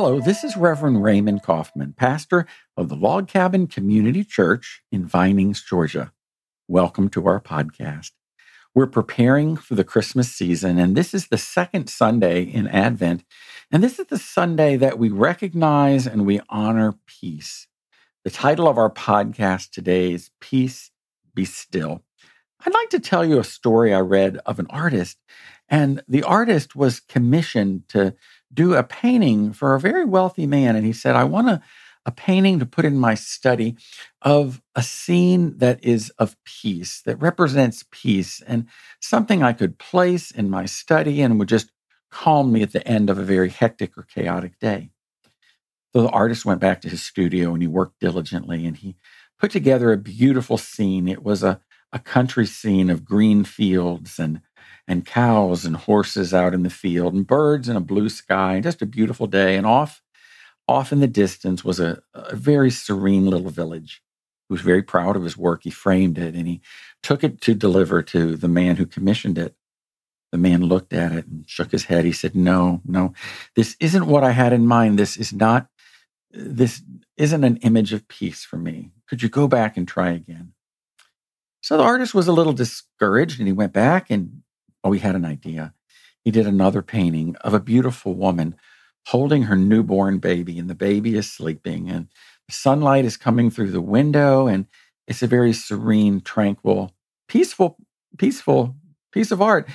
Hello, this is Reverend Raymond Coffman, pastor of the Log Cabin Community Church in Vinings, Georgia. Welcome to our podcast. We're preparing for the Christmas season, and this is the second Sunday in Advent. And this is the Sunday that we recognize and we honor peace. The title of our podcast today is Peace Be Still. I'd like to tell you a story I read of an artist, and the artist was commissioned to do a painting for a very wealthy man. And he said, I want a, a painting to put in my study of a scene that is of peace, that represents peace, and something I could place in my study and would just calm me at the end of a very hectic or chaotic day. So the artist went back to his studio and he worked diligently and he put together a beautiful scene. It was a, a country scene of green fields and and cows and horses out in the field and birds and a blue sky and just a beautiful day. And off, off in the distance was a, a very serene little village. He was very proud of his work. He framed it and he took it to deliver to the man who commissioned it. The man looked at it and shook his head. He said, No, no, this isn't what I had in mind. This is not, this isn't an image of peace for me. Could you go back and try again? So the artist was a little discouraged and he went back and Oh, he had an idea. He did another painting of a beautiful woman holding her newborn baby, and the baby is sleeping, and the sunlight is coming through the window, and it's a very serene, tranquil, peaceful, peaceful piece of art.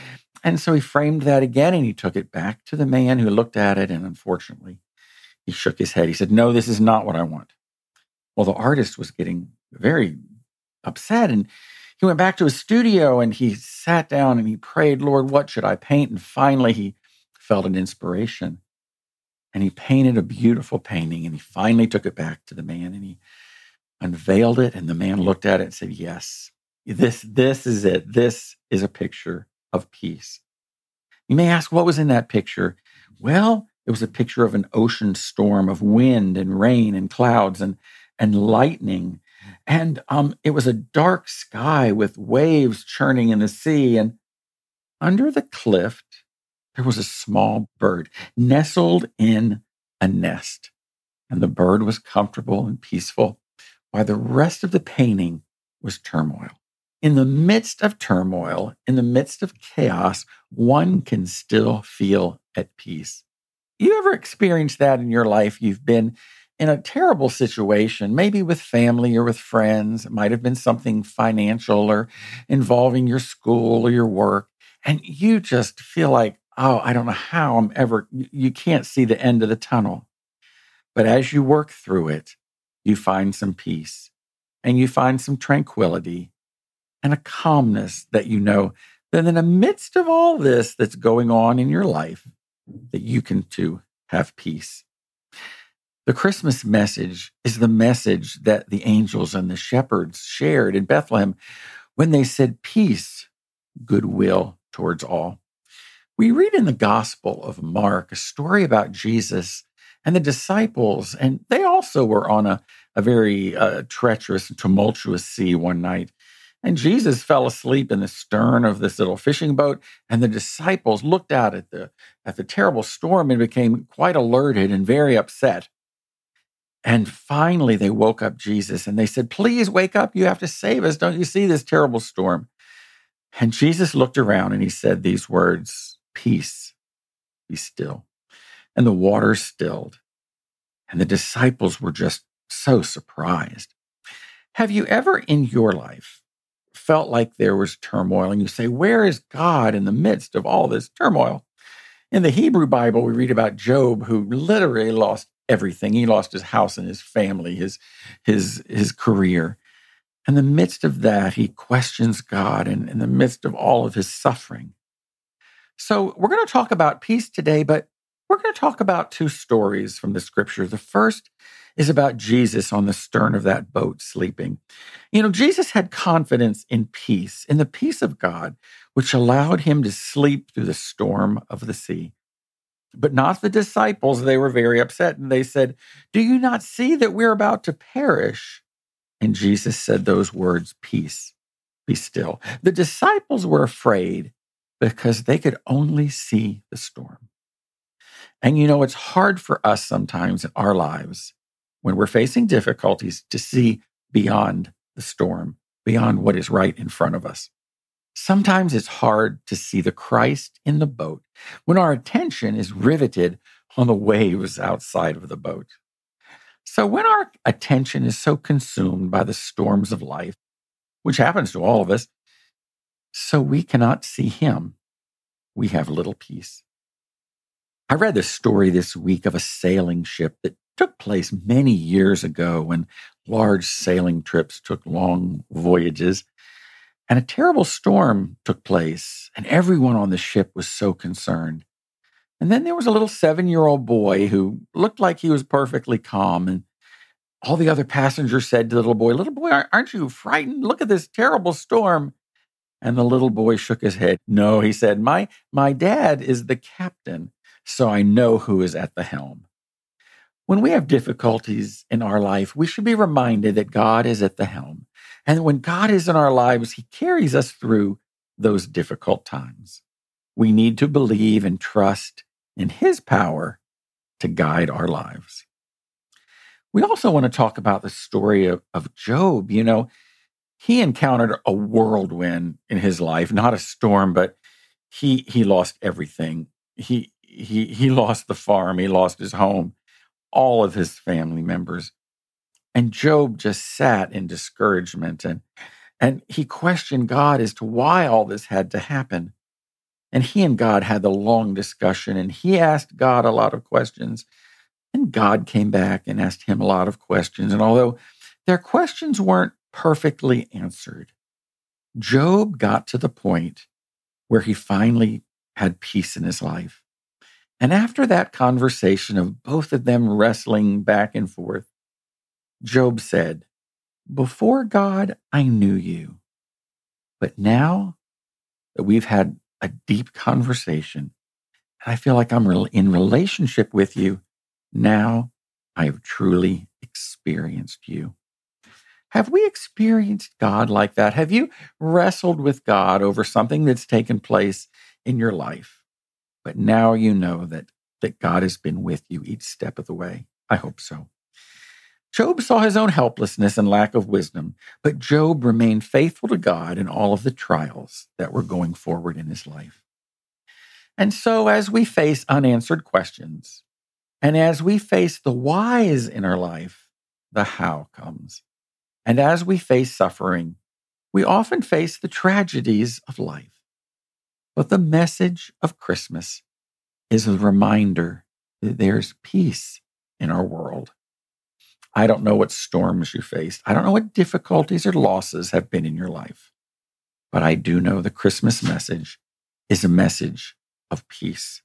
And so he framed that again and he took it back to the man who looked at it. And unfortunately, he shook his head. He said, No, this is not what I want. Well, the artist was getting very upset and he went back to his studio and he sat down and he prayed, Lord, what should I paint? And finally, he felt an inspiration. And he painted a beautiful painting and he finally took it back to the man and he unveiled it and the man looked at it and said yes this this is it. This is a picture of peace. You may ask what was in that picture? Well it was a picture of an ocean storm of wind and rain and clouds and and lightning and um, it was a dark sky with waves churning in the sea. And under the cliff, there was a small bird nestled in a nest. And the bird was comfortable and peaceful, while the rest of the painting was turmoil. In the midst of turmoil, in the midst of chaos, one can still feel at peace. You ever experienced that in your life? You've been in a terrible situation, maybe with family or with friends. It might have been something financial or involving your school or your work. And you just feel like, oh, I don't know how I'm ever, you can't see the end of the tunnel. But as you work through it, you find some peace and you find some tranquility and a calmness that you know that in the midst of all this that's going on in your life, that you can too have peace. The Christmas message is the message that the angels and the shepherds shared in Bethlehem when they said, Peace, goodwill towards all. We read in the Gospel of Mark a story about Jesus and the disciples, and they also were on a, a very uh, treacherous and tumultuous sea one night. And Jesus fell asleep in the stern of this little fishing boat, and the disciples looked out at the at the terrible storm and became quite alerted and very upset. And finally, they woke up Jesus and they said, Please wake up. You have to save us. Don't you see this terrible storm? And Jesus looked around and he said these words Peace, be still. And the water stilled. And the disciples were just so surprised. Have you ever in your life felt like there was turmoil and you say, Where is God in the midst of all this turmoil? In the Hebrew Bible, we read about Job, who literally lost everything. He lost his house and his family, his his his career. In the midst of that, he questions God and in the midst of all of his suffering. So we're going to talk about peace today, but we're going to talk about two stories from the scripture. The first is about Jesus on the stern of that boat sleeping. You know, Jesus had confidence in peace, in the peace of God, which allowed him to sleep through the storm of the sea but not the disciples. They were very upset and they said, Do you not see that we're about to perish? And Jesus said those words, Peace, be still. The disciples were afraid because they could only see the storm. And you know, it's hard for us sometimes in our lives when we're facing difficulties to see beyond the storm, beyond what is right in front of us. Sometimes it's hard to see the Christ in the boat when our attention is riveted on the waves outside of the boat. So, when our attention is so consumed by the storms of life, which happens to all of us, so we cannot see Him, we have little peace. I read this story this week of a sailing ship that took place many years ago when large sailing trips took long voyages. And a terrible storm took place, and everyone on the ship was so concerned. And then there was a little seven year old boy who looked like he was perfectly calm. And all the other passengers said to the little boy, Little boy, aren't you frightened? Look at this terrible storm. And the little boy shook his head. No, he said, My, my dad is the captain, so I know who is at the helm. When we have difficulties in our life, we should be reminded that God is at the helm. And when God is in our lives, He carries us through those difficult times. We need to believe and trust in His power to guide our lives. We also want to talk about the story of, of Job. You know, he encountered a whirlwind in his life, not a storm, but he he lost everything. He he he lost the farm, he lost his home, all of his family members. And Job just sat in discouragement and and he questioned God as to why all this had to happen. And he and God had the long discussion and he asked God a lot of questions. And God came back and asked him a lot of questions. And although their questions weren't perfectly answered, Job got to the point where he finally had peace in his life. And after that conversation of both of them wrestling back and forth, Job said, Before God, I knew you. But now that we've had a deep conversation, and I feel like I'm in relationship with you, now I have truly experienced you. Have we experienced God like that? Have you wrestled with God over something that's taken place in your life? But now you know that, that God has been with you each step of the way. I hope so. Job saw his own helplessness and lack of wisdom, but Job remained faithful to God in all of the trials that were going forward in his life. And so, as we face unanswered questions, and as we face the whys in our life, the how comes. And as we face suffering, we often face the tragedies of life. But the message of Christmas is a reminder that there's peace in our world. I don't know what storms you faced. I don't know what difficulties or losses have been in your life. But I do know the Christmas message is a message of peace.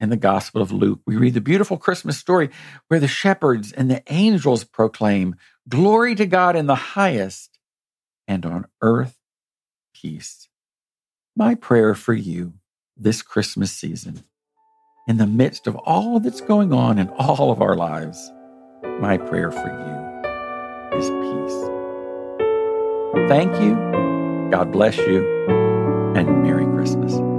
In the Gospel of Luke, we read the beautiful Christmas story where the shepherds and the angels proclaim, Glory to God in the highest, and on earth, peace. My prayer for you this Christmas season, in the midst of all that's going on in all of our lives, my prayer for you is peace. Thank you. God bless you. And Merry Christmas.